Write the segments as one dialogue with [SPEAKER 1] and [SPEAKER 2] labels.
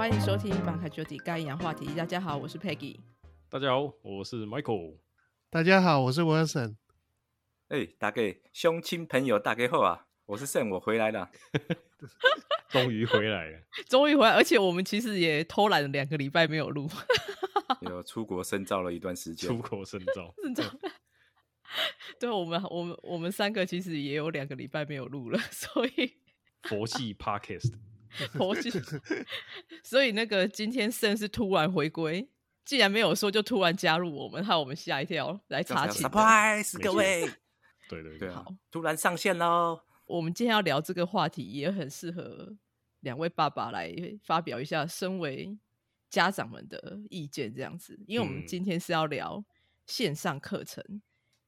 [SPEAKER 1] 欢迎收听《马卡九体盖营养话题》。大家好，我是 Peggy。
[SPEAKER 2] 大家好，我是 Michael。
[SPEAKER 3] 大家好，我是 Wilson。
[SPEAKER 4] 哎，大家乡亲朋友，大家好啊！我是 Sam，我回来了，
[SPEAKER 2] 终于回来了，
[SPEAKER 1] 终于回来，而且我们其实也偷懒了两个礼拜没有录，
[SPEAKER 4] 有出国深造了一段时间。
[SPEAKER 2] 出国深造，
[SPEAKER 1] 深造。对，我们我们我们三个其实也有两个礼拜没有录了，所以
[SPEAKER 2] 佛系 Podcast，
[SPEAKER 1] 佛系。所以那个今天 Sam 是突然回归，既然没有说，就突然加入我们，害我们吓一跳，来查寝。
[SPEAKER 4] Surprise，各位，
[SPEAKER 2] 对对对，
[SPEAKER 4] 好，突然上线喽。
[SPEAKER 1] 我们今天要聊这个话题，也很适合两位爸爸来发表一下身为家长们的意见，这样子。因为我们今天是要聊线上课程，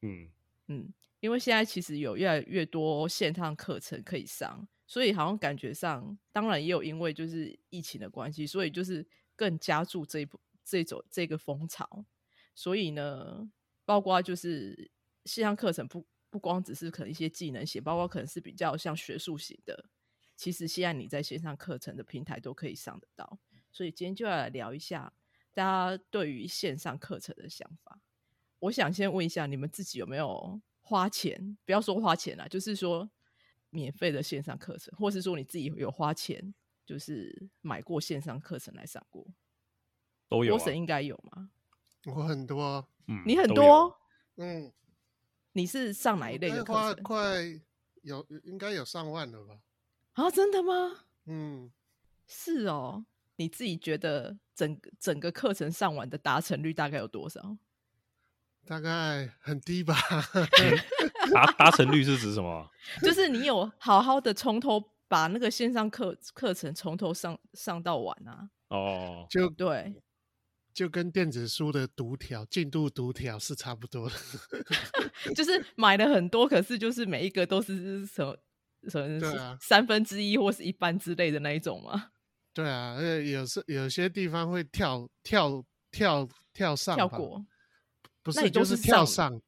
[SPEAKER 1] 嗯嗯，因为现在其实有越来越多线上课程可以上，所以好像感觉上，当然也有因为就是疫情的关系，所以就是更加注这一这种这个风潮。所以呢，包括就是线上课程不。不光只是可能一些技能型，包括可能是比较像学术型的，其实现在你在线上课程的平台都可以上得到。所以今天就要来聊一下大家对于线上课程的想法。我想先问一下，你们自己有没有花钱？不要说花钱啦，就是说免费的线上课程，或是说你自己有花钱，就是买过线上课程来上过，
[SPEAKER 2] 都有。
[SPEAKER 1] 我省应该有吗？
[SPEAKER 3] 我很多，
[SPEAKER 2] 嗯，
[SPEAKER 1] 你很多，
[SPEAKER 3] 嗯。
[SPEAKER 1] 你是上哪一类的课程？
[SPEAKER 3] 快有应该有上万了吧？
[SPEAKER 1] 啊，真的吗？
[SPEAKER 3] 嗯，
[SPEAKER 1] 是哦。你自己觉得整整个课程上完的达成率大概有多少？
[SPEAKER 3] 大概很低吧。
[SPEAKER 2] 达达成率是指什么？
[SPEAKER 1] 就是你有好好的从头把那个线上课课程从头上上到完啊？
[SPEAKER 2] 哦，
[SPEAKER 3] 就
[SPEAKER 1] 对。
[SPEAKER 3] 就跟电子书的读条进度读条是差不多的，
[SPEAKER 1] 就是买了很多，可是就是每一个都是什么什么三分之一或是一半之类的那一种吗？
[SPEAKER 3] 对啊，而且有时有些地方会跳跳跳跳上
[SPEAKER 1] 跳过，
[SPEAKER 3] 不是就是跳上，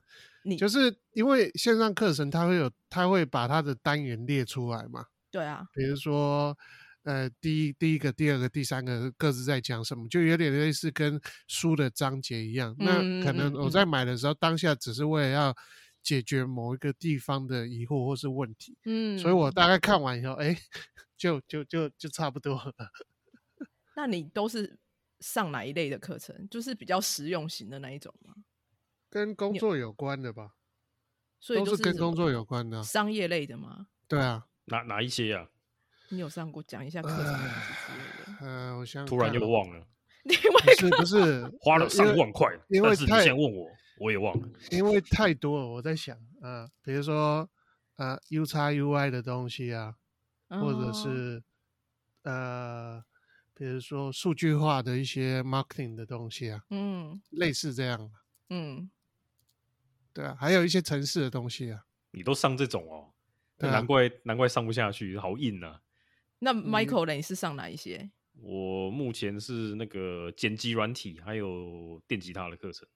[SPEAKER 3] 你就是因为线上课程它会有它会把它的单元列出来嘛？
[SPEAKER 1] 对啊，
[SPEAKER 3] 比如说。呃，第一、第一个、第二个、第三个各自在讲什么，就有点类似跟书的章节一样。那可能我在买的时候，当下只是为了要解决某一个地方的疑惑或是问题。嗯，所以我大概看完以后，哎，就就就就差不多了。
[SPEAKER 1] 那你都是上哪一类的课程？就是比较实用型的那一种吗？
[SPEAKER 3] 跟工作有关的吧？
[SPEAKER 1] 所以
[SPEAKER 3] 都是跟工作有关的，
[SPEAKER 1] 商业类的吗？
[SPEAKER 3] 对啊，
[SPEAKER 2] 哪哪一些啊？
[SPEAKER 1] 你有上过讲一下课程之类的？
[SPEAKER 3] 呃，我想
[SPEAKER 2] 突然又忘了，
[SPEAKER 3] 不是不是
[SPEAKER 2] 花了上万块，
[SPEAKER 3] 因为
[SPEAKER 2] 你先问我，我也忘了，
[SPEAKER 3] 因为太多了。我在想啊，比如说呃，U 叉 UI 的东西啊，或者是呃，比如说数据化的一些 marketing 的东西啊，嗯，类似这样，嗯，对啊，还有一些城市的东西啊，
[SPEAKER 2] 你都上这种哦，难怪难怪上不下去，好硬啊。
[SPEAKER 1] 那 Michael 呢？你是上哪一些？
[SPEAKER 2] 我目前是那个剪辑软体，还有电吉他的课程。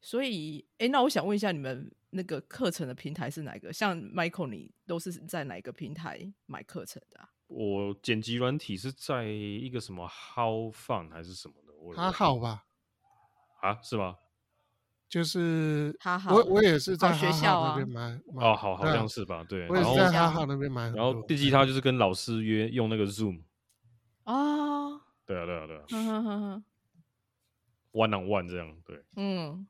[SPEAKER 1] 所以，哎，那我想问一下，你们那个课程的平台是哪个？像 Michael，你都是在哪个平台买课程的？
[SPEAKER 2] 啊我剪辑软体是在一个什么 How Fun 还是什么的？
[SPEAKER 3] 还好吧？
[SPEAKER 2] 啊，是吗？
[SPEAKER 3] 就是
[SPEAKER 1] 哈
[SPEAKER 3] 我我也是在
[SPEAKER 1] 学校
[SPEAKER 3] 那边买
[SPEAKER 2] 哦，好好像是吧？对，
[SPEAKER 3] 我也是在哈哈那边买。
[SPEAKER 2] 然后电吉他就是跟老师约用那个 Zoom
[SPEAKER 1] 哦，
[SPEAKER 2] 对啊对啊对啊，One on One 这样对，
[SPEAKER 1] 嗯，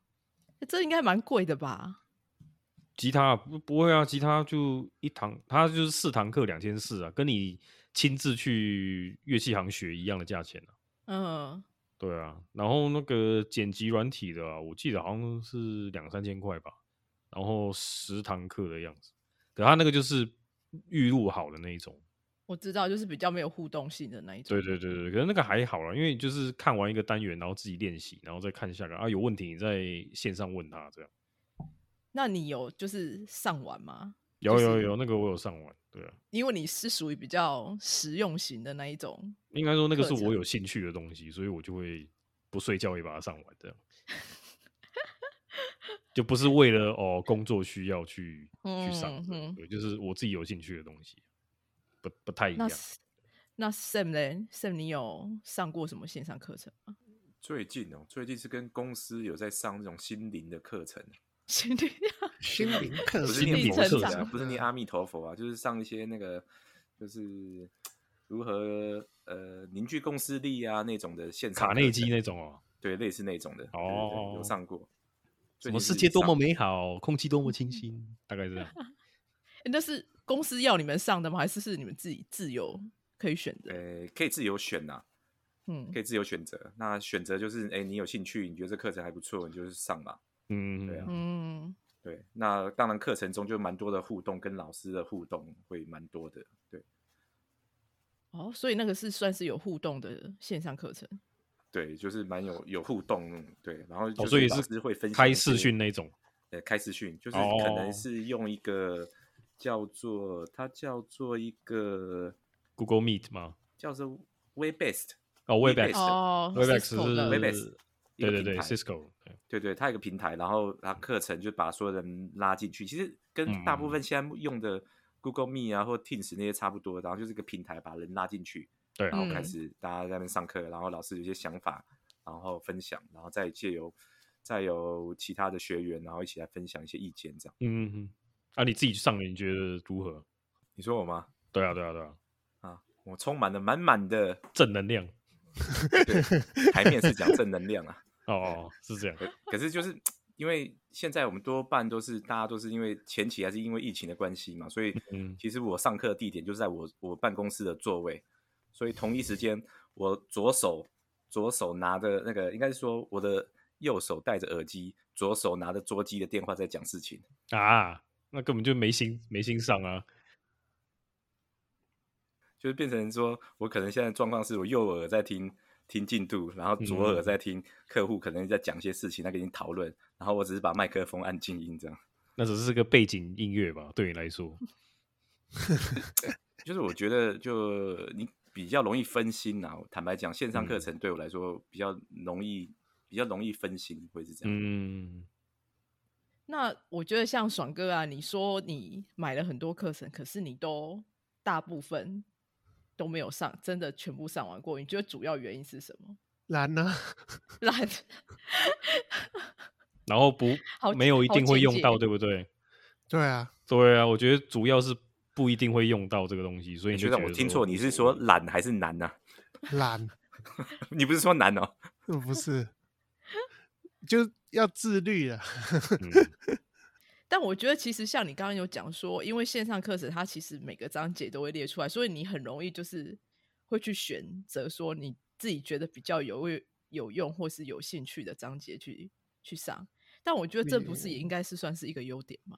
[SPEAKER 1] 这应该蛮贵的吧？
[SPEAKER 2] 吉他不不会啊，吉他就一堂，它就是四堂课两千四啊，跟你亲自去乐器行学一样的价钱啊。嗯。对啊，然后那个剪辑软体的，我记得好像是两三千块吧，然后十堂课的样子。可他那个就是预录好的那一种，
[SPEAKER 1] 我知道，就是比较没有互动性的那一种。
[SPEAKER 2] 对对对对，可是那个还好啦，因为就是看完一个单元，然后自己练习，然后再看下个啊，有问题你在线上问他这样。
[SPEAKER 1] 那你有就是上完吗？
[SPEAKER 2] 有有有，那个我有上完，对啊，
[SPEAKER 1] 因为你是属于比较实用型的那一种，
[SPEAKER 2] 应该说那个是我有兴趣的东西，所以我就会不睡觉也把它上完，这样，就不是为了哦工作需要去 去上，嗯对，就是我自己有兴趣的东西，不不太一样。
[SPEAKER 1] 那 Sam 呢？Sam，你有上过什么线上课程吗？
[SPEAKER 4] 最近哦，最近是跟公司有在上那种心灵的课程。
[SPEAKER 1] 心灵
[SPEAKER 3] 心灵课，
[SPEAKER 4] 不是念佛啊，不是念阿弥陀佛啊，就是上一些那个，就是如何呃凝聚共识力啊那种的线上
[SPEAKER 2] 卡内基那种哦，
[SPEAKER 4] 对，类似那种的哦，有上过。
[SPEAKER 2] 什么世界多么美好，空气多么清新，大概这样。
[SPEAKER 1] 那是公司要你们上的吗？还是是你们自己自由可以选的？
[SPEAKER 4] 呃，可以自由选呐，嗯，可以自由选择。那选择就是，哎，你有兴趣，你觉得这课程还不错，你就是上嘛。嗯，对啊，嗯，对。那当然，课程中就蛮多的互动，跟老师的互动会蛮多的。对。
[SPEAKER 1] 哦，所以那个是算是有互动的线上课程。
[SPEAKER 4] 对，就是蛮有有互动，对，然后
[SPEAKER 2] 所以
[SPEAKER 4] 是会分
[SPEAKER 2] 开视讯那种，
[SPEAKER 4] 呃，开视讯就是可能是用一个叫做它叫做一个
[SPEAKER 2] Google Meet 吗？
[SPEAKER 4] 叫做 Webex
[SPEAKER 2] 哦，Webex
[SPEAKER 1] 哦
[SPEAKER 2] ，Webex 是
[SPEAKER 4] Webex，
[SPEAKER 2] 对对对，Cisco，
[SPEAKER 4] 对对，它一个平台，然后它课程就把所有人拉进去，其实跟大部分现在用的 Google Meet 啊或 Teams 那些差不多，然后就是一个平台把人拉进去。
[SPEAKER 2] 对，
[SPEAKER 4] 然后开始大家在那边上课，然后老师有些想法，然后分享，然后再借由再由其他的学员，然后一起来分享一些意见，这样。
[SPEAKER 2] 嗯嗯。啊，你自己去上，你觉得如何？
[SPEAKER 4] 你说我吗？
[SPEAKER 2] 对啊，对啊，对啊。
[SPEAKER 4] 啊，我充满了满满的
[SPEAKER 2] 正能量。
[SPEAKER 4] 对，台面是讲正能量啊。
[SPEAKER 2] 哦，是这样。
[SPEAKER 4] 可是就是因为现在我们多半都是大家都是因为前期还是因为疫情的关系嘛，所以其实我上课地点就是在我我办公室的座位。所以同一时间，我左手左手拿着那个，应该是说我的右手戴着耳机，左手拿着桌机的电话在讲事情
[SPEAKER 2] 啊，那根本就没心没心上啊，
[SPEAKER 4] 就是变成说我可能现在状况是我右耳在听听进度，然后左耳在听客户可能在讲些事情，在跟你讨论，然后我只是把麦克风按静音这样，
[SPEAKER 2] 那只是个背景音乐吧，对你来说，
[SPEAKER 4] 就是我觉得就你。比较容易分心呐，坦白讲，线上课程对我来说比较容易，比较容易分心，会是这样。嗯，
[SPEAKER 1] 那我觉得像爽哥啊，你说你买了很多课程，可是你都大部分都没有上，真的全部上完过，你觉得主要原因是什么？
[SPEAKER 3] 懒呢？
[SPEAKER 1] 懒。
[SPEAKER 2] 然后不 没有一定会用到，对不对？
[SPEAKER 3] 对啊，
[SPEAKER 2] 对啊，我觉得主要是。不一定会用到这个东西，所以你觉
[SPEAKER 4] 得我听错？你是说懒还是难呢？
[SPEAKER 3] 懒，
[SPEAKER 4] 你不是说难哦？
[SPEAKER 3] 不是，就要自律啊。
[SPEAKER 1] 但我觉得其实像你刚刚有讲说，因为线上课程它其实每个章节都会列出来，所以你很容易就是会去选择说你自己觉得比较有有用或是有兴趣的章节去去上。但我觉得这不是也应该是算是一个优点吗？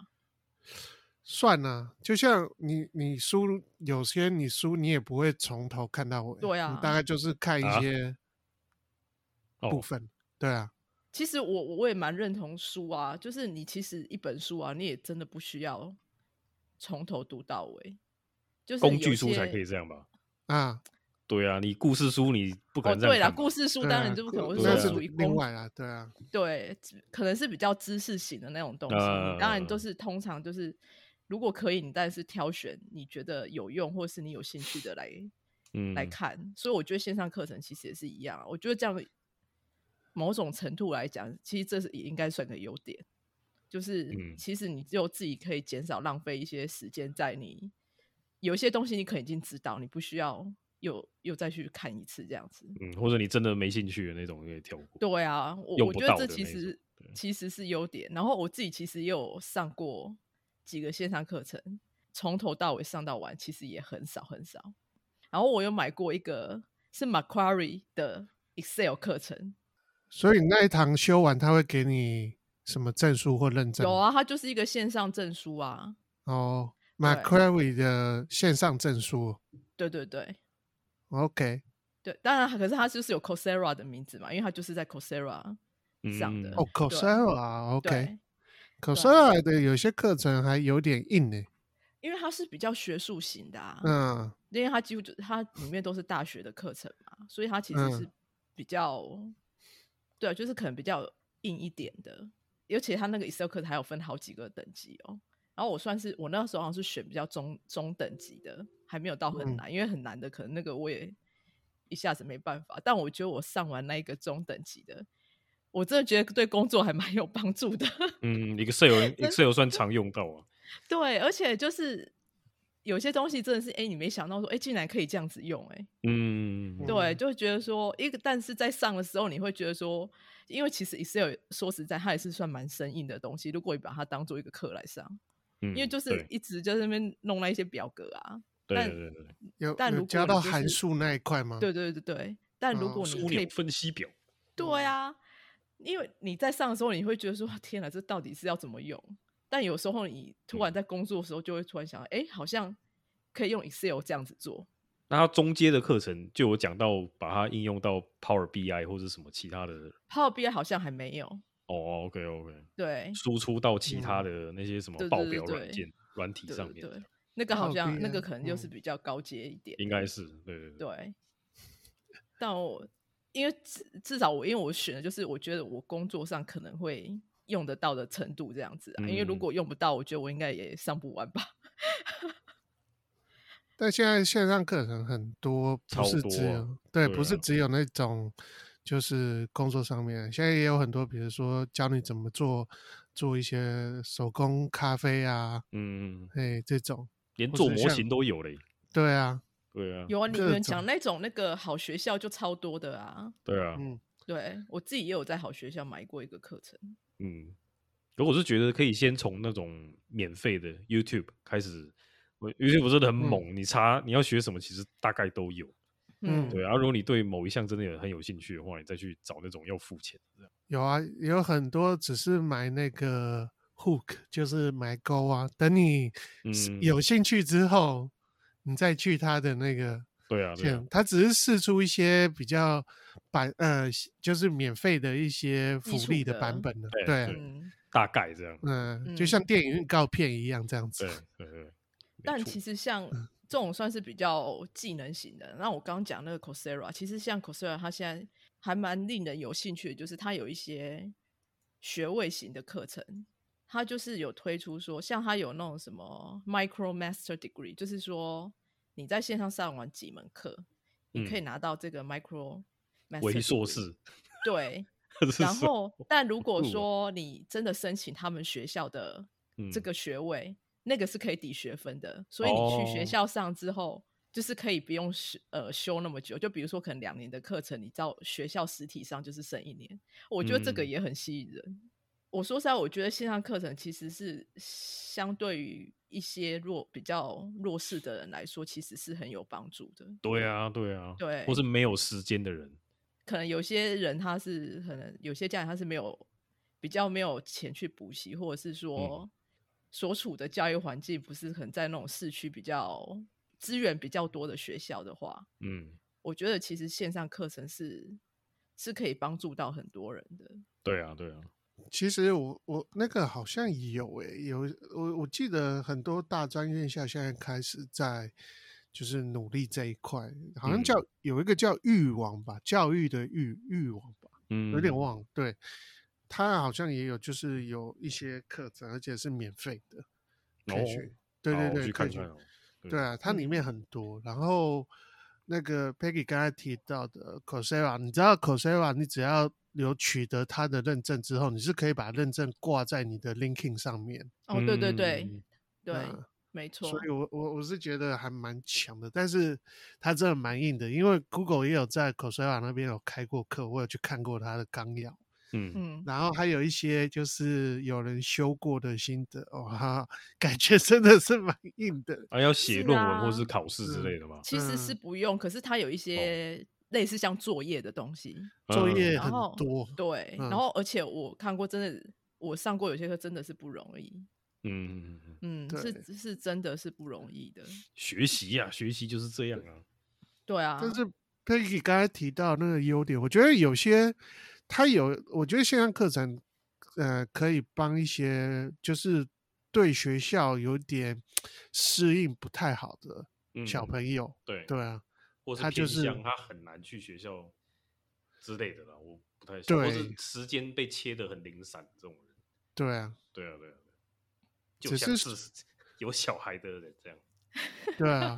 [SPEAKER 3] 算啊，就像你你书有些你书你也不会从头看到尾，
[SPEAKER 1] 对啊，你
[SPEAKER 3] 大概就是看一些部分，对啊。
[SPEAKER 1] 其实我我也蛮认同书啊，就是你其实一本书啊，你也真的不需要从头读到尾，就是
[SPEAKER 2] 工具书才可以这样吧？
[SPEAKER 3] 啊，
[SPEAKER 2] 对啊，你故事书你不可能
[SPEAKER 1] 对
[SPEAKER 2] 啦，
[SPEAKER 1] 故事书当然就不可能
[SPEAKER 3] 是
[SPEAKER 1] 属于
[SPEAKER 3] 另外啊，对啊，
[SPEAKER 1] 对，可能是比较知识型的那种东西，当然都是通常就是。如果可以，你但是挑选你觉得有用或是你有兴趣的来，嗯，来看。所以我觉得线上课程其实也是一样。我觉得这样某种程度来讲，其实这是也应该算个优点，就是其实你只有自己可以减少浪费一些时间在你有一些东西你可能已经知道，你不需要又又再去看一次这样子。
[SPEAKER 2] 嗯，或者你真的没兴趣的那种可以跳过。
[SPEAKER 1] 对啊，我我觉得这其实其实是优点。然后我自己其实也有上过。几个线上课程，从头到尾上到完，其实也很少很少。然后我有买过一个是 Macquarie 的 Excel 课程，
[SPEAKER 3] 所以那一堂修完，他会给你什么证书或认证？
[SPEAKER 1] 有啊，它就是一个线上证书啊。
[SPEAKER 3] 哦，Macquarie 的线上证书。
[SPEAKER 1] 对对对。
[SPEAKER 3] OK。
[SPEAKER 1] 对，当然，可是它就是有 Coursera 的名字嘛，因为它就是在 Coursera 上的。
[SPEAKER 3] 哦，Coursera，OK。Coursera 的有些课程还有点硬呢，
[SPEAKER 1] 因为它是比较学术型的，啊，嗯，因为它几乎就它里面都是大学的课程嘛，所以它其实是比较，对，就是可能比较硬一点的，尤其他那个 Excel 课程还有分好几个等级哦，然后我算是我那时候好像是选比较中中等级的，还没有到很难，因为很难的可能那个我也一下子没办法。但我觉得我上完那一个中等级的，我真的觉得对工作还蛮有帮助的。
[SPEAKER 2] 嗯，一个 Excel，Excel 算常用到啊。
[SPEAKER 1] 对，而且就是有些东西真的是，哎，你没想到说，哎，竟然可以这样子用，哎，嗯，对，就觉得说一个，但是在上的时候，你会觉得说，因为其实 Excel 说实在，它也是算蛮生硬的东西。如果你把它当做一个课来上。因为就是一直在那边弄那一些表格啊，
[SPEAKER 2] 对对对，
[SPEAKER 3] 有
[SPEAKER 1] 但如果
[SPEAKER 3] 加到函数那一块吗？
[SPEAKER 1] 对对对对，但如果你可以
[SPEAKER 2] 分析表，
[SPEAKER 1] 对啊，因为你在上的时候你会觉得说天哪，这到底是要怎么用？但有时候你突然在工作的时候就会突然想，哎，好像可以用 Excel 这样子做。
[SPEAKER 2] 那它中阶的课程就有讲到把它应用到 Power BI 或者什么其他的
[SPEAKER 1] ，Power BI 好像还没有。
[SPEAKER 2] 哦，OK，OK，
[SPEAKER 1] 对，
[SPEAKER 2] 输出到其他的那些什么报表软件、软体上面，
[SPEAKER 1] 对，那个好像那个可能就是比较高阶一点，
[SPEAKER 2] 应该。是，对对。
[SPEAKER 1] 对。但我因为至至少我因为我选的就是我觉得我工作上可能会用得到的程度这样子啊，因为如果用不到，我觉得我应该也上不完吧。
[SPEAKER 3] 但现在线上课程很多，不是只有对，不是只有那种。就是工作上面，现在也有很多，比如说教你怎么做做一些手工咖啡啊，嗯，哎，这种
[SPEAKER 2] 连做模型都有嘞。
[SPEAKER 3] 对啊，
[SPEAKER 2] 对啊，
[SPEAKER 1] 有啊，你们讲那种那个好学校就超多的啊。
[SPEAKER 2] 对啊，
[SPEAKER 1] 嗯，对我自己也有在好学校买过一个课程。
[SPEAKER 2] 嗯，如果是觉得可以先从那种免费的 YouTube 开始，YouTube 真的很猛，你查你要学什么，其实大概都有。嗯，对啊，如果你对某一项真的有很有兴趣的话，你再去找那种要付钱的。
[SPEAKER 3] 有啊，有很多只是买那个 hook，就是买钩啊。等你有兴趣之后，你再去他的那个。
[SPEAKER 2] 对啊，对啊。
[SPEAKER 3] 他只是试出一些比较版呃，就是免费的一些福利的版本的，对，
[SPEAKER 2] 大概这样。
[SPEAKER 3] 嗯，就像电影预告片一样这样子。
[SPEAKER 2] 对对对。
[SPEAKER 1] 但其实像。这种算是比较技能型的。那我刚刚讲那个 Coursera，其实像 Coursera，它现在还蛮令人有兴趣的，就是它有一些学位型的课程，它就是有推出说，像它有那种什么 Micro Master Degree，就是说你在线上上完几门课，你可以拿到这个 Micro Master 微
[SPEAKER 2] 硕士。
[SPEAKER 1] 对。然后，但如 果说你真的申请他们学校的这个学位。那个是可以抵学分的，所以你去学校上之后，就是可以不用修呃修那么久。就比如说，可能两年的课程，你到学校实体上就是剩一年。我觉得这个也很吸引人。我说实在，我觉得线上课程其实是相对于一些弱比较弱势的人来说，其实是很有帮助的。
[SPEAKER 2] 对啊，对啊，
[SPEAKER 1] 对，
[SPEAKER 2] 或是没有时间的人，
[SPEAKER 1] 可能有些人他是可能有些家长他是没有比较没有钱去补习，或者是说。所处的教育环境不是很在那种市区比较资源比较多的学校的话，嗯，我觉得其实线上课程是是可以帮助到很多人的。
[SPEAKER 2] 对啊，对啊。
[SPEAKER 3] 其实我我那个好像有诶，有我我记得很多大专院校现在开始在就是努力这一块，好像叫有一个叫育网吧，教育的育育网吧，嗯，有点忘对。他好像也有，就是有一些课程，而且是免费的，可以去。对对对，可以去。对啊，它里面很多。然后那个 Peggy 刚才提到的 Coursera，你知道 Coursera，你只要有取得它的认证之后，你是可以把认证挂在你的 LinkedIn 上面。
[SPEAKER 1] 哦，对对对，对，没错。
[SPEAKER 3] 所以我我我是觉得还蛮强的，但是它真的蛮硬的，因为 Google 也有在 Coursera 那边有开过课，我有去看过它的纲要。嗯嗯，然后还有一些就是有人修过的心得，哇，感觉真的是蛮硬的。
[SPEAKER 2] 啊，要写论文或是考试之类的吗？
[SPEAKER 1] 其实是不用，可是它有一些类似像作业的东西，
[SPEAKER 3] 作业很多。
[SPEAKER 1] 对，然后而且我看过，真的我上过有些课真的是不容易。嗯嗯嗯，是是真的是不容易的。
[SPEAKER 2] 学习呀，学习就是这样啊。
[SPEAKER 1] 对啊。
[SPEAKER 3] 但是 Peggy 刚才提到那个优点，我觉得有些。它有，我觉得线上课程，呃，可以帮一些就是对学校有点适应不太好的小朋友。
[SPEAKER 2] 对
[SPEAKER 3] 对啊，
[SPEAKER 2] 或是偏向他很难去学校之类的啦，我不太对，或是时间被切的很零散这种人。
[SPEAKER 3] 对啊，
[SPEAKER 2] 对啊，对啊，就像是 有小孩的人这样。
[SPEAKER 3] 对啊，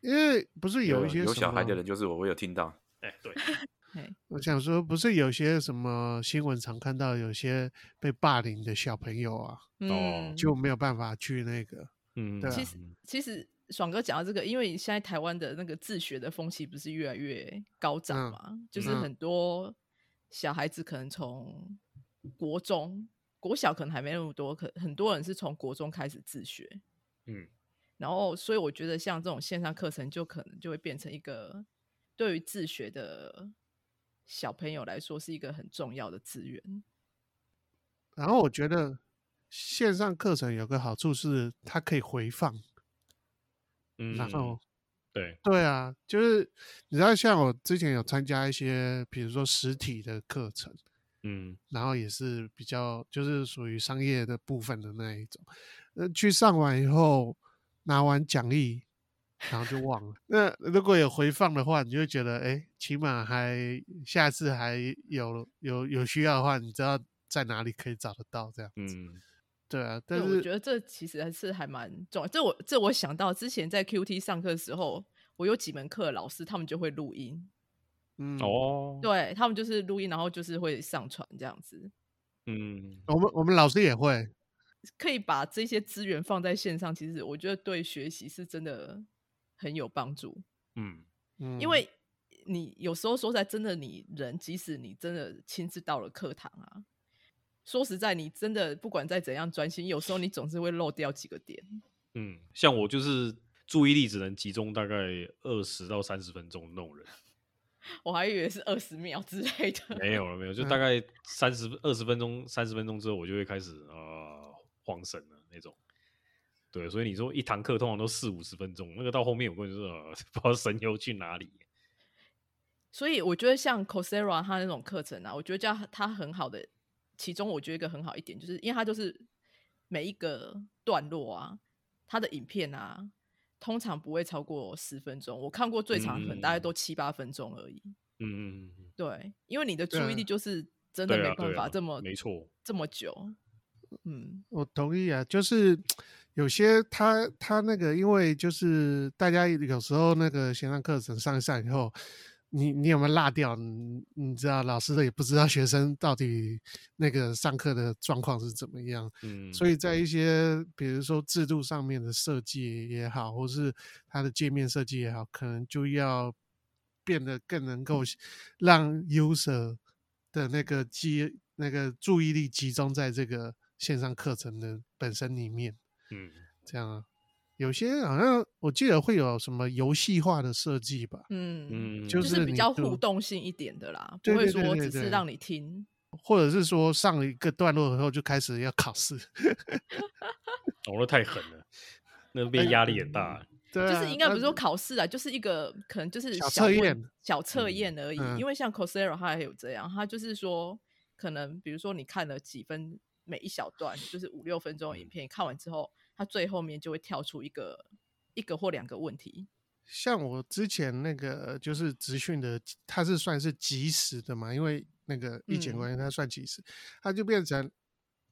[SPEAKER 3] 因为不是有一些
[SPEAKER 4] 有小孩的人，就是我，我有听到。
[SPEAKER 2] 哎，对。
[SPEAKER 3] 我想说，不是有些什么新闻常看到有些被霸凌的小朋友啊，哦，就没有办法去那个。嗯，对。
[SPEAKER 1] 其实，其实爽哥讲到这个，因为现在台湾的那个自学的风气不是越来越高涨嘛，就是很多小孩子可能从国中、国小可能还没那么多，可很多人是从国中开始自学。嗯。然后，所以我觉得像这种线上课程，就可能就会变成一个对于自学的小朋友来说是一个很重要的资源。
[SPEAKER 3] 然后，我觉得线上课程有个好处是它可以回放。
[SPEAKER 2] 嗯，
[SPEAKER 3] 然后，
[SPEAKER 2] 对
[SPEAKER 3] 对啊，就是你知道，像我之前有参加一些，比如说实体的课程，嗯，然后也是比较就是属于商业的部分的那一种，呃，去上完以后。拿完奖励，然后就忘了。那如果有回放的话，你就觉得，哎，起码还下次还有有有需要的话，你知道在哪里可以找得到这样子。嗯，对啊。但是
[SPEAKER 1] 我觉得这其实还是还蛮重要。这我这我想到之前在 Q T 上课的时候，我有几门课老师他们就会录音。
[SPEAKER 2] 嗯哦，
[SPEAKER 1] 对他们就是录音，然后就是会上传这样子。
[SPEAKER 3] 嗯，我们我们老师也会。
[SPEAKER 1] 可以把这些资源放在线上，其实我觉得对学习是真的很有帮助。嗯嗯，因为你有时候说在真的，你人即使你真的亲自到了课堂啊，说实在，你真的不管再怎样专心，有时候你总是会漏掉几个点。
[SPEAKER 2] 嗯，像我就是注意力只能集中大概二十到三十分钟那种人。
[SPEAKER 1] 我还以为是二十秒之类的。
[SPEAKER 2] 没有了，没有，就大概三十二十分钟，三十分钟之后，我就会开始啊。慌神了那种，对，所以你说一堂课通常都四五十分钟，那个到后面我跟你说，不知道神游去哪里。
[SPEAKER 1] 所以我觉得像 Coursera 它那种课程啊，我觉得叫它很好的，其中我觉得一个很好一点，就是因为它就是每一个段落啊，它的影片啊，通常不会超过十分钟。我看过最长可能大概都七八分钟而已。嗯嗯嗯，对，因为你的注意力就是真的没办法这么
[SPEAKER 2] 没错
[SPEAKER 1] 这么久。嗯，
[SPEAKER 3] 我同意啊，就是有些他他那个，因为就是大家有时候那个线上课程上一上以后，你你有没有落掉？你你知道老师的也不知道学生到底那个上课的状况是怎么样。嗯，所以在一些比如说制度上面的设计也好，或是它的界面设计也好，可能就要变得更能够 让 user 的那个集那个注意力集中在这个。线上课程的本身里面，嗯，这样啊，有些好像我记得会有什么游戏化的设计吧，嗯。
[SPEAKER 1] 嗯，就是比较互动性一点的啦，不会说只是让你听，
[SPEAKER 3] 或者是说上一个段落以后就开始要考试，
[SPEAKER 2] 哦，那太狠了，那边压力也大，
[SPEAKER 3] 对，
[SPEAKER 1] 就是应该不是说考试啊，就是一个可能就是
[SPEAKER 3] 小测验、
[SPEAKER 1] 小测验而已，因为像 Coursera 它也有这样，它就是说可能比如说你看了几分。每一小段就是五六分钟的影片，看完之后，它最后面就会跳出一个一个或两个问题。
[SPEAKER 3] 像我之前那个就是直训的，它是算是及时的嘛，因为那个疫情关系，它算及时，它就变成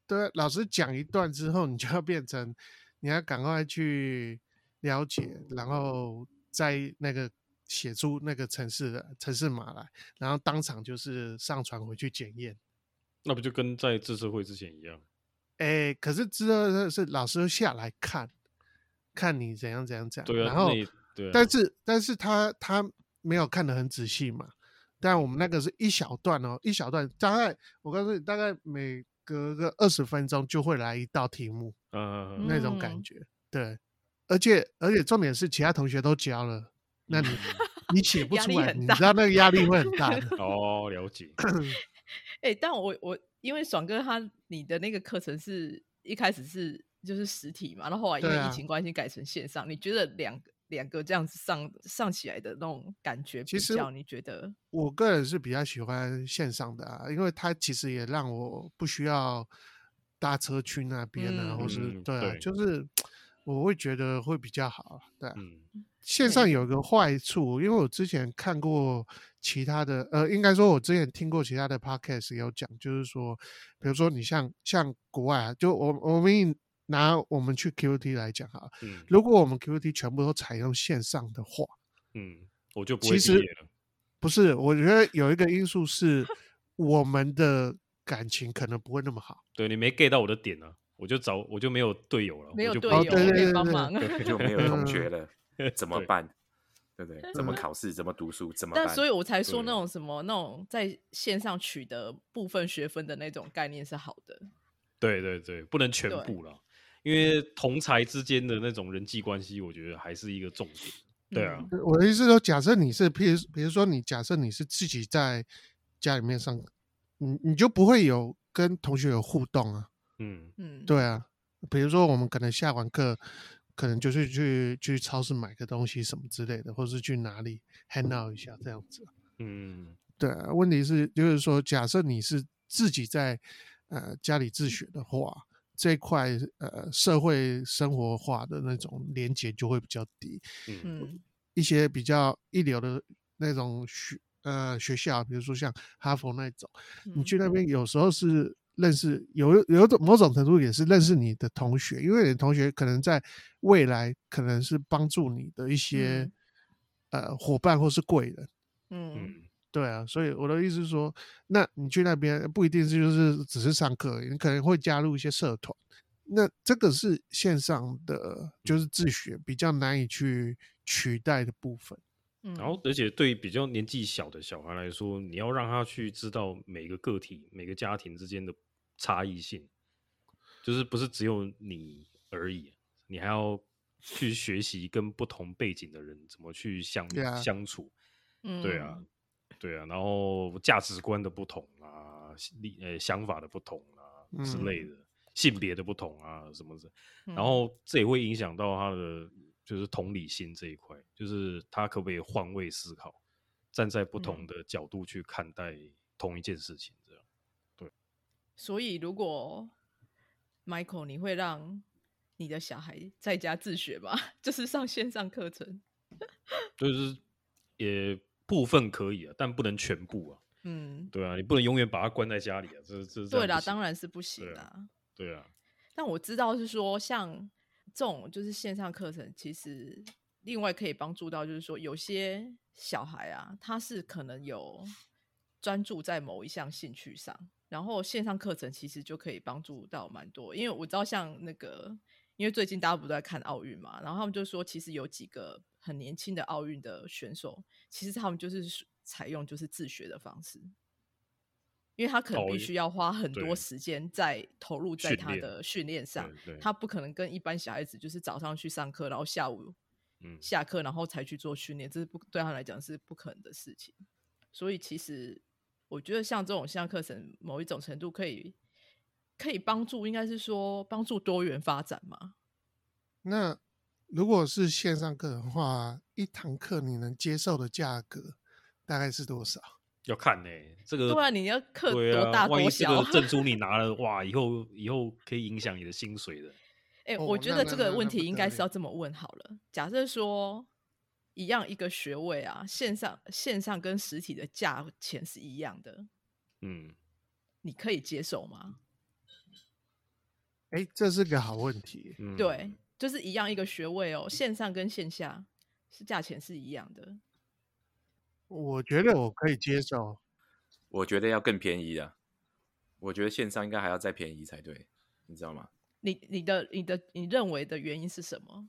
[SPEAKER 3] 对老师讲一段之后，你就要变成你要赶快去了解，然后在那个写出那个城市的城市码来，然后当场就是上传回去检验。
[SPEAKER 2] 那不就跟在自治会之前一样？
[SPEAKER 3] 哎，可是知道是老师下来看，看你怎样怎样讲。
[SPEAKER 2] 对
[SPEAKER 3] 啊。然后，
[SPEAKER 2] 对。
[SPEAKER 3] 但是，但是他他没有看得很仔细嘛？但我们那个是一小段哦，一小段，大概我告诉你，大概每隔个二十分钟就会来一道题目，嗯，那种感觉。对。而且，而且重点是其他同学都交了，那你你写 不出来，你知道那个压力会很大。
[SPEAKER 2] 哦，了解。
[SPEAKER 1] 哎，但我我因为爽哥他你的那个课程是一开始是就是实体嘛，然后后来因为疫情关系改成线上，你觉得两个两个这样子上上起来的那种感觉，
[SPEAKER 3] 比较
[SPEAKER 1] 你觉得？
[SPEAKER 3] 我个人是比较喜欢线上的啊，因为它其实也让我不需要搭车去那边啊，或是对啊，就是我会觉得会比较好，对。线上有个坏处，因为我之前看过其他的，呃，应该说我之前听过其他的 podcast 有讲，就是说，比如说你像像国外啊，就我我们拿我们去 QT 来讲哈，嗯，如果我们 QT 全部都采用线上的话，
[SPEAKER 2] 嗯，我就不会毕业了。
[SPEAKER 3] 不是，我觉得有一个因素是我们的感情可能不会那么好。
[SPEAKER 2] 对你没 get 到我的点呢，我就找我就没有队友了，
[SPEAKER 1] 没有队友可以帮忙，
[SPEAKER 4] 就没有同学了，怎么办？对不对？怎么考试？怎么读书？怎么？
[SPEAKER 1] 但所以我才说那种什么那种在线上取得部分学分的那种概念是好的。
[SPEAKER 2] 对对对，不能全部了，因为同才之间的那种人际关系，我觉得还是一个重点。对啊，
[SPEAKER 3] 我的意思说，假设你是，譬如比如说你假设你是自己在家里面上，你你就不会有跟同学有互动啊。嗯嗯，对啊，比如说我们可能下完课。可能就是去去超市买个东西什么之类的，或者是去哪里 hang out 一下这样子。嗯，对。问题是就是说，假设你是自己在呃家里自学的话，这块呃社会生活化的那种连接就会比较低。嗯，一些比较一流的那种学呃学校，比如说像哈佛那种，你去那边有时候是。认识有有种某种程度也是认识你的同学，因为你的同学可能在未来可能是帮助你的一些呃伙伴或是贵人。嗯，对啊，所以我的意思是说，那你去那边不一定是就是只是上课，你可能会加入一些社团。那这个是线上的就是自学比较难以去取代的部分。
[SPEAKER 2] 然后，而且对于比较年纪小的小孩来说，你要让他去知道每个个体、每个家庭之间的差异性，就是不是只有你而已，你还要去学习跟不同背景的人怎么去相相处。嗯，对啊，对啊，然后价值观的不同啊，立呃想法的不同啊之类的，性别的不同啊什么的，然后这也会影响到他的。就是同理心这一块，就是他可不可以换位思考，站在不同的角度去看待同一件事情。
[SPEAKER 1] 所以，如果 Michael，你会让你的小孩在家自学吗？就是上线上课程？
[SPEAKER 2] 就是也部分可以啊，但不能全部啊。嗯，对啊，你不能永远把他关在家里啊，这这
[SPEAKER 1] 对啦，当然是不行
[SPEAKER 2] 啊。对啊，
[SPEAKER 1] 但我知道是说像。这种就是线上课程，其实另外可以帮助到，就是说有些小孩啊，他是可能有专注在某一项兴趣上，然后线上课程其实就可以帮助到蛮多。因为我知道，像那个，因为最近大家不都在看奥运嘛，然后他们就说，其实有几个很年轻的奥运的选手，其实他们就是采用就是自学的方式。因为他可能必须要花很多时间在投入在他的训练上，他不可能跟一般小孩子就是早上去上课，然后下午下课，然后才去做训练，这是不对他来讲是不可能的事情。所以其实我觉得像这种线上课程，某一种程度可以可以帮助，应该是说帮助多元发展嘛。
[SPEAKER 3] 那如果是线上课的话，一堂课你能接受的价格大概是多少？
[SPEAKER 2] 要看呢，这个
[SPEAKER 1] 对啊，你要课多大
[SPEAKER 2] 多小？证 书你拿了，哇，以后以后可以影响你的薪水的。
[SPEAKER 1] 哎，我觉得这个问题应该是要这么问好了。假设说一样一个学位啊，线上线上跟实体的价钱是一样的，嗯，你可以接受吗？
[SPEAKER 3] 哎，这是个好问题。
[SPEAKER 1] 对，就是一样一个学位哦，线上跟线下是价钱是一样的。
[SPEAKER 3] 我觉得我可以接受，
[SPEAKER 4] 我觉得要更便宜啊！我觉得线上应该还要再便宜才对，你知道吗？
[SPEAKER 1] 你你的你的你认为的原因是什么？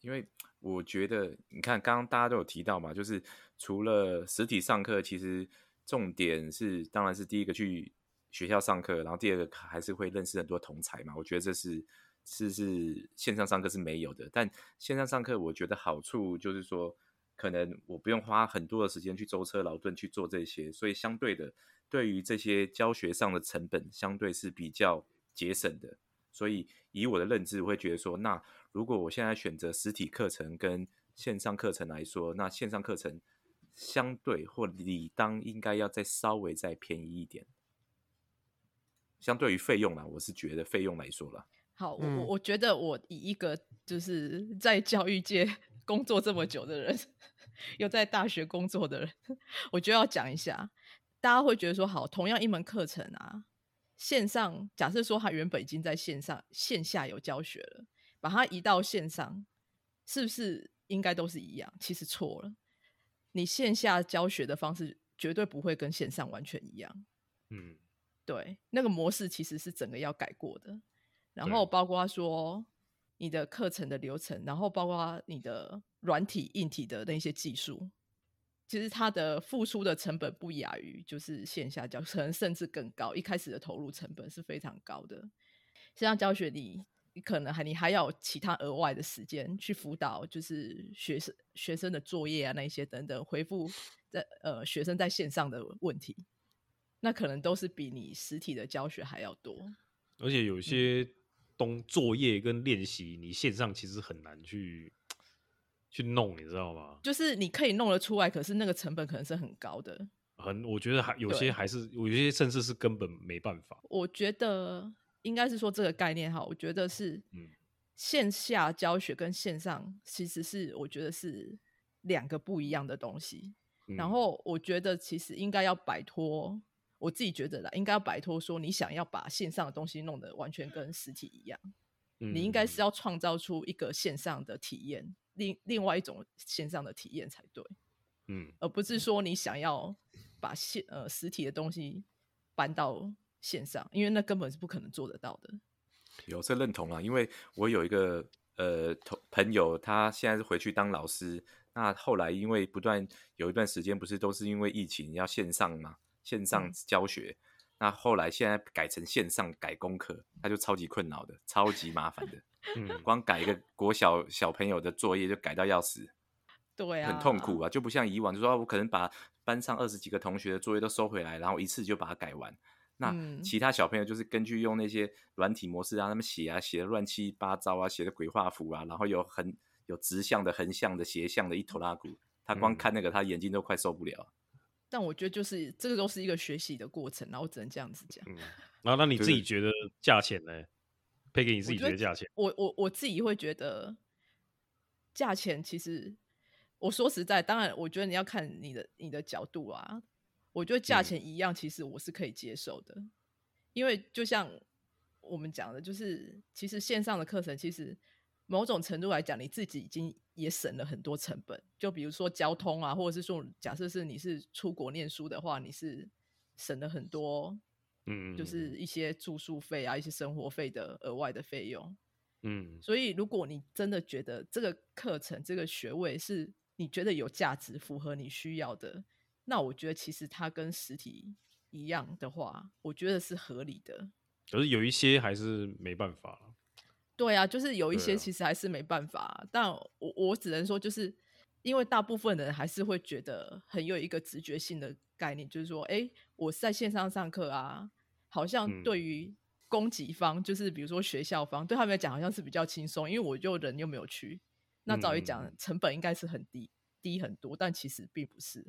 [SPEAKER 4] 因为我觉得，你看刚刚大家都有提到嘛，就是除了实体上课，其实重点是当然是第一个去学校上课，然后第二个还是会认识很多同才嘛。我觉得这是是是线上上课是没有的，但线上上课我觉得好处就是说。可能我不用花很多的时间去舟车劳顿去做这些，所以相对的，对于这些教学上的成本，相对是比较节省的。所以以我的认知，我会觉得说，那如果我现在选择实体课程跟线上课程来说，那线上课程相对或理当应该要再稍微再便宜一点。相对于费用啦，我是觉得费用来说了。
[SPEAKER 1] 好，我我觉得我以一个就是在教育界。工作这么久的人，又在大学工作的人，我就要讲一下，大家会觉得说，好，同样一门课程啊，线上，假设说他原本已经在线上线下有教学了，把它移到线上，是不是应该都是一样？其实错了，你线下教学的方式绝对不会跟线上完全一样。嗯，对，那个模式其实是整个要改过的，然后包括说你的课程的流程，然后包括你的软体、硬体的那些技术，其实它的付出的成本不亚于就是线下教，可能甚至更高。一开始的投入成本是非常高的。线上教学你，你可能还你还要其他额外的时间去辅导，就是学生学生的作业啊那一些等等，回复在呃学生在线上的问题。那可能都是比你实体的教学还要多，
[SPEAKER 2] 而且有些东作业跟练习，你线上其实很难去去弄，你知道吗？
[SPEAKER 1] 就是你可以弄得出来，可是那个成本可能是很高的。
[SPEAKER 2] 很，我觉得还有些还是有些甚至是根本没办法。
[SPEAKER 1] 我觉得应该是说这个概念哈，我觉得是，嗯，线下教学跟线上其实是我觉得是两个不一样的东西。然后我觉得其实应该要摆脱。我自己觉得啦，应该要摆脱说你想要把线上的东西弄得完全跟实体一样，你应该是要创造出一个线上的体验，另另外一种线上的体验才对，嗯，而不是说你想要把线呃实体的东西搬到线上，因为那根本是不可能做得到的。
[SPEAKER 4] 有这认同啊，因为我有一个呃同朋友，他现在是回去当老师，那后来因为不断有一段时间不是都是因为疫情要线上嘛。线上教学，那后来现在改成线上改功课，他就超级困扰的，超级麻烦的。嗯，光改一个国小小朋友的作业就改到要死，
[SPEAKER 1] 对啊，
[SPEAKER 4] 很痛苦啊，就不像以往，就说我可能把班上二十几个同学的作业都收回来，然后一次就把它改完。那其他小朋友就是根据用那些软体模式让他们写啊，写的乱七八糟啊，写的鬼画符啊，然后有横有直向的、横向的、斜向的，一头拉骨。他光看那个，他眼睛都快受不了。
[SPEAKER 1] 但我觉得就是这个都是一个学习的过程，然后只能这样子讲。
[SPEAKER 2] 然后那你自己觉得价钱呢？配给你自己觉得价钱？
[SPEAKER 1] 我我我自己会觉得价钱其实，我说实在，当然我觉得你要看你的你的角度啊。我觉得价钱一样，其实我是可以接受的，因为就像我们讲的，就是其实线上的课程其实。某种程度来讲，你自己已经也省了很多成本。就比如说交通啊，或者是说，假设是你是出国念书的话，你是省了很多，嗯，就是一些住宿费啊，一些生活费的额外的费用，嗯。所以，如果你真的觉得这个课程、这个学位是你觉得有价值、符合你需要的，那我觉得其实它跟实体一样的话，我觉得是合理的。
[SPEAKER 2] 可是有一些还是没办法。
[SPEAKER 1] 对啊，就是有一些其实还是没办法，但我我只能说，就是因为大部分人还是会觉得很有一个直觉性的概念，就是说，哎，我在线上上课啊，好像对于供给方，就是比如说学校方，对他们来讲好像是比较轻松，因为我就人又没有去，那早一讲成本应该是很低，低很多，但其实并不是。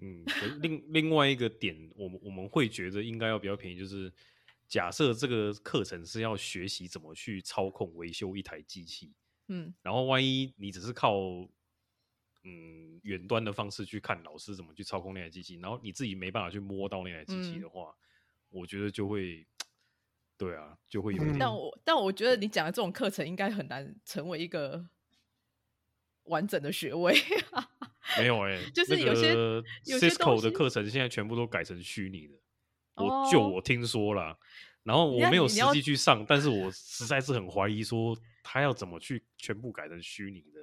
[SPEAKER 2] 嗯，另另外一个点，我们我们会觉得应该要比较便宜，就是。假设这个课程是要学习怎么去操控维修一台机器，嗯，然后万一你只是靠嗯远端的方式去看老师怎么去操控那台机器，然后你自己没办法去摸到那台机器的话，我觉得就会，对啊，就会有。
[SPEAKER 1] 但我但我觉得你讲的这种课程应该很难成为一个完整的学位。
[SPEAKER 2] 没有哎，
[SPEAKER 1] 就是有些
[SPEAKER 2] Cisco 的课程现在全部都改成虚拟的。我就我听说啦，然后我没有实际去上，但是我实在是很怀疑说他要怎么去全部改成虚拟的。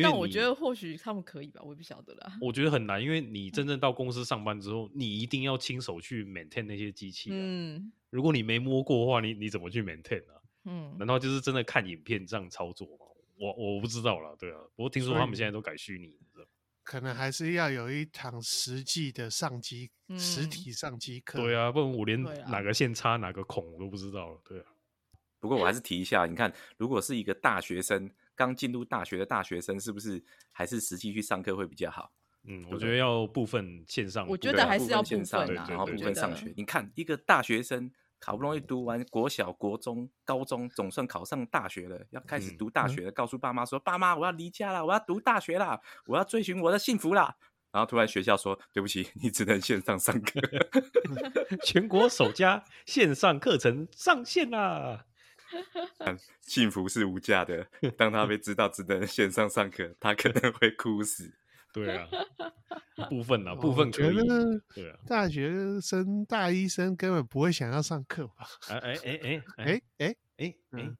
[SPEAKER 1] 但我觉得或许他们可以吧，我也不晓得啦。
[SPEAKER 2] 我觉得很难，因为你真正到公司上班之后，你一定要亲手去 maintain 那些机器。嗯，如果你没摸过的话，你你怎么去 maintain 啊？嗯，难道就是真的看影片这样操作吗？我我不知道啦，对啊。不过听说他们现在都改虚拟的。
[SPEAKER 3] 可能还是要有一堂实际的上机，实体上机课。
[SPEAKER 2] 对啊，不然我连哪个线插哪个孔我都不知道了。对啊。
[SPEAKER 4] 不过我还是提一下，你看，如果是一个大学生刚进入大学的大学生，是不是还是实际去上课会比较好？
[SPEAKER 2] 嗯，我觉得要部分线上，
[SPEAKER 1] 我觉得还是要
[SPEAKER 4] 线上，然后部分上学。你看，一个大学生。好不容易读完国小、国中、高中，总算考上大学了，要开始读大学了。告诉爸妈说：“爸妈，我要离家了，我要读大学啦，我要追寻我的幸福啦。”然后突然学校说对不起，你只能线上上课，
[SPEAKER 2] 全国首家线上课程上线啦！
[SPEAKER 4] 幸福是无价的，当他被知道只能线上上课，他可能会哭死。
[SPEAKER 2] 对啊，部分啊，部分可以。对啊，
[SPEAKER 3] 大学生、大一生根本不会想要上课吧？
[SPEAKER 2] 哎哎哎哎
[SPEAKER 3] 哎哎
[SPEAKER 2] 哎哎。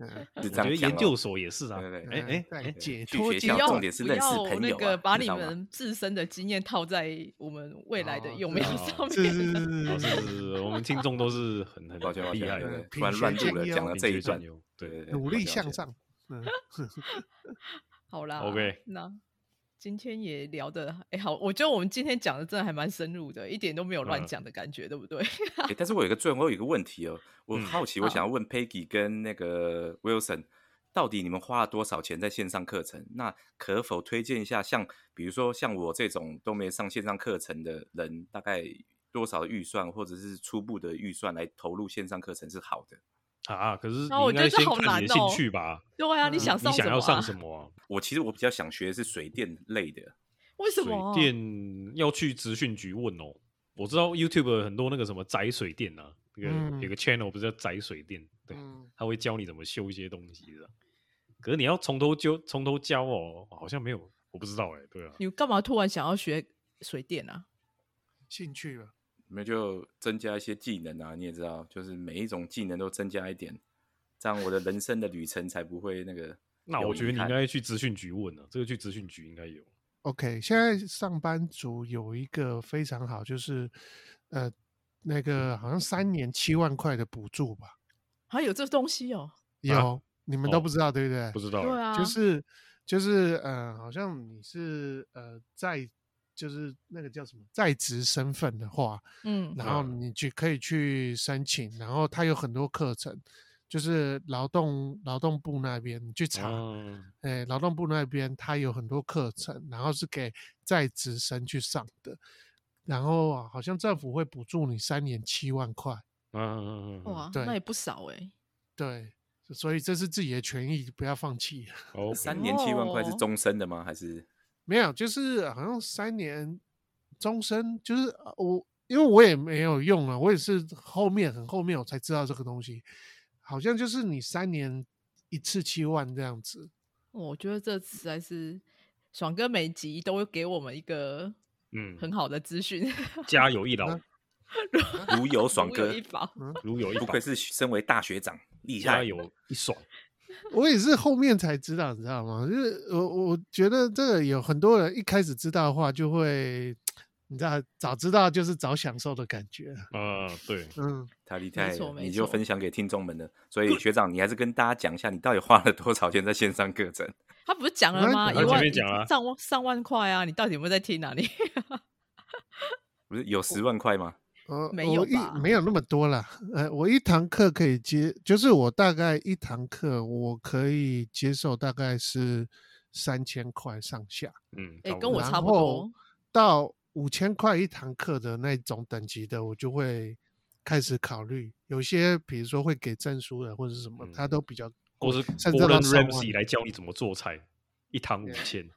[SPEAKER 2] 嗯，我觉得研究所也是啊，
[SPEAKER 4] 对
[SPEAKER 2] 对，哎哎，
[SPEAKER 3] 解
[SPEAKER 4] 脱学校重点是认识朋
[SPEAKER 1] 友，那个把你们自身的经验套在我们未来的用面上面。
[SPEAKER 3] 是
[SPEAKER 2] 是是是，我们听众都是很 很
[SPEAKER 4] 抱歉
[SPEAKER 2] 厉害的，
[SPEAKER 4] 突然乱入了，讲了这一段，对对对，
[SPEAKER 3] 努力向上。
[SPEAKER 1] 好啦
[SPEAKER 2] ，OK，
[SPEAKER 1] 那。今天也聊的哎好，我觉得我们今天讲的真的还蛮深入的，一点都没有乱讲的感觉，对不对？
[SPEAKER 4] 但是我有个最后有一个问题哦，我好奇，我想要问 Peggy 跟那个 Wilson，到底你们花了多少钱在线上课程？那可否推荐一下，像比如说像我这种都没上线上课程的人，大概多少预算或者是初步的预算来投入线上课程是好的？
[SPEAKER 2] 啊！可是你应该先看你的兴趣吧？
[SPEAKER 1] 对啊，你想
[SPEAKER 2] 你想要上什
[SPEAKER 1] 么？
[SPEAKER 4] 我其实我比较想学的是水电类的。
[SPEAKER 1] 为什么？
[SPEAKER 2] 水电要去职训局问哦。我知道 YouTube 很多那个什么宅水电啊，那个有个 channel 不是叫宅水电？对，他会教你怎么修一些东西的。可是你要从头教，从头教哦，好像没有，我不知道哎。对啊，
[SPEAKER 1] 你干嘛突然想要学水电啊？
[SPEAKER 3] 兴趣了。
[SPEAKER 4] 那就增加一些技能啊！你也知道，就是每一种技能都增加一点，这样我的人生的旅程才不会那个。
[SPEAKER 2] 那我觉得你应该去资讯局问了，这个去资讯局应该有。
[SPEAKER 3] OK，现在上班族有一个非常好，就是呃，那个好像三年七万块的补助吧？
[SPEAKER 1] 还有这东西
[SPEAKER 3] 哦？有，你们都不知道对不对？
[SPEAKER 2] 不知道。
[SPEAKER 1] 对啊。
[SPEAKER 3] 就是就是呃，好像你是呃在。就是那个叫什么在职身份的话，嗯，然后你去可以去申请，然后他有很多课程，就是劳动劳动部那边你去查，哎，劳动部那边他有很多课程，然后是给在职生去上的，然后好像政府会补助你三年七万块，
[SPEAKER 2] 嗯嗯
[SPEAKER 1] 嗯，哇，那也不少哎，
[SPEAKER 3] 对，所以这是自己的权益，不要放弃。
[SPEAKER 4] 哦，三年七万块是终身的吗？还是？
[SPEAKER 3] 没有，就是好像三年终身，就是我，因为我也没有用啊，我也是后面很后面我才知道这个东西，好像就是你三年一次七万这样子。
[SPEAKER 1] 我觉得这实在是爽哥每集都会给我们一个嗯很好的资讯，
[SPEAKER 2] 家有一老，
[SPEAKER 4] 如有爽哥
[SPEAKER 2] 如有一
[SPEAKER 4] 不愧是身为大学长，厉害，
[SPEAKER 2] 有一爽。
[SPEAKER 3] 我也是后面才知道，你知道吗？就是我我觉得这个有很多人一开始知道的话，就会你知道早知道就是早享受的感觉。
[SPEAKER 2] 啊，对，
[SPEAKER 3] 嗯，
[SPEAKER 4] 太厉害，你就分享给听众们了。所以学长，你还是跟大家讲一下，你到底花了多少钱在线上课程？
[SPEAKER 1] 他不是讲了吗？一
[SPEAKER 2] 万
[SPEAKER 1] 上万上万块啊！你到底有没有在听啊？你
[SPEAKER 4] 不是有十万块吗？
[SPEAKER 3] 呃，
[SPEAKER 1] 没有
[SPEAKER 3] 一没有那么多了。呃，我一堂课可以接，就是我大概一堂课我可以接受大概是三千块上下。
[SPEAKER 2] 嗯，
[SPEAKER 1] 哎，跟我差不多。
[SPEAKER 3] 到五千块一堂课的那种等级的，我就会开始考虑。有些比如说会给证书的或者什么，他都比较，
[SPEAKER 2] 或是 Gordon Ramsay 来教你怎么做菜，一堂五千。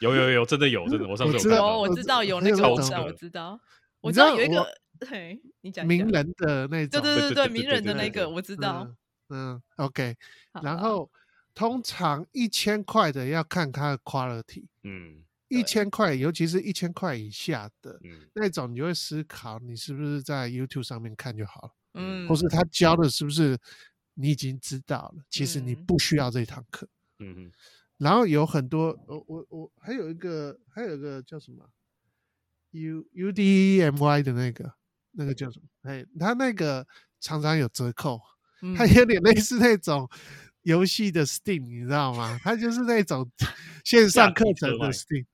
[SPEAKER 2] 有有有，真的有，真的，我 上次
[SPEAKER 1] 有，我知道有那个，我知道，我知道，我知道有一个。嘿，你讲
[SPEAKER 3] 名人的那种，
[SPEAKER 1] 对对对对，名人的那个我知道。
[SPEAKER 3] 嗯，OK。然后通常一千块的要看它的 quality，
[SPEAKER 2] 嗯，
[SPEAKER 3] 一千块，尤其是一千块以下的那种，你就会思考你是不是在 YouTube 上面看就好了，嗯，或是他教的是不是你已经知道了，其实你不需要这堂课，
[SPEAKER 2] 嗯嗯。
[SPEAKER 3] 然后有很多，我我我还有一个，还有一个叫什么 U U D M Y 的那个。那个叫什么？哎，他那个常常有折扣，他有点类似那种游戏的 Steam，你知道吗？他就是那种 线上课程的 Steam，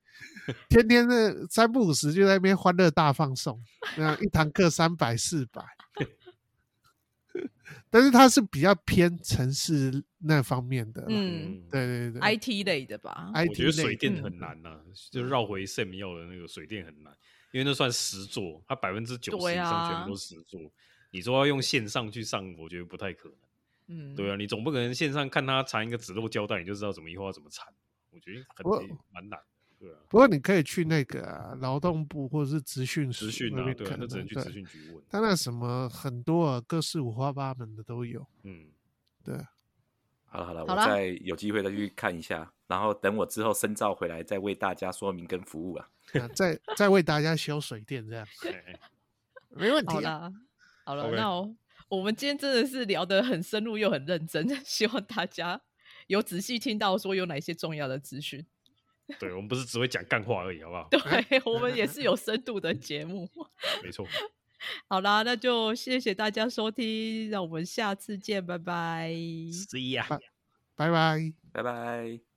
[SPEAKER 3] 天天的三不五时就在那边欢乐大放送，那一堂课三百四百。但是他是比较偏城市那方面的，嗯，对对对
[SPEAKER 1] ，IT 类的吧。
[SPEAKER 2] 我觉得水电很难呐，就绕回 Sam 要的那个水电很难。因为那算实做，它百分之九十以上全部都实做。你说要用线上去上，我觉得不太可能。嗯，对啊，你总不可能线上看他缠一个纸漏胶带，你就知道怎么以后要怎么缠。我觉得很蛮难。对啊。
[SPEAKER 3] 不过你可以去那个劳动部或者是职训
[SPEAKER 2] 职训
[SPEAKER 3] 那边，
[SPEAKER 2] 对，那只能去职训局问。
[SPEAKER 3] 当然，什么很多啊，各式五花八门的都有。嗯，对。
[SPEAKER 4] 好了好了，我再有机会再去看一下，然后等我之后深造回来，再为大家说明跟服务啊。
[SPEAKER 3] 再再为大家修水电这样。没问题。
[SPEAKER 1] 好了好了，那我们今天真的是聊得很深入又很认真，希望大家有仔细听到说有哪些重要的资讯。
[SPEAKER 2] 对我们不是只会讲干话而已，好不好？
[SPEAKER 1] 对我们也是有深度的节目。
[SPEAKER 2] 没错。
[SPEAKER 1] 好啦，那就谢谢大家收听，让我们下次见，拜拜。
[SPEAKER 2] See ya，
[SPEAKER 3] 拜拜，
[SPEAKER 4] 拜拜。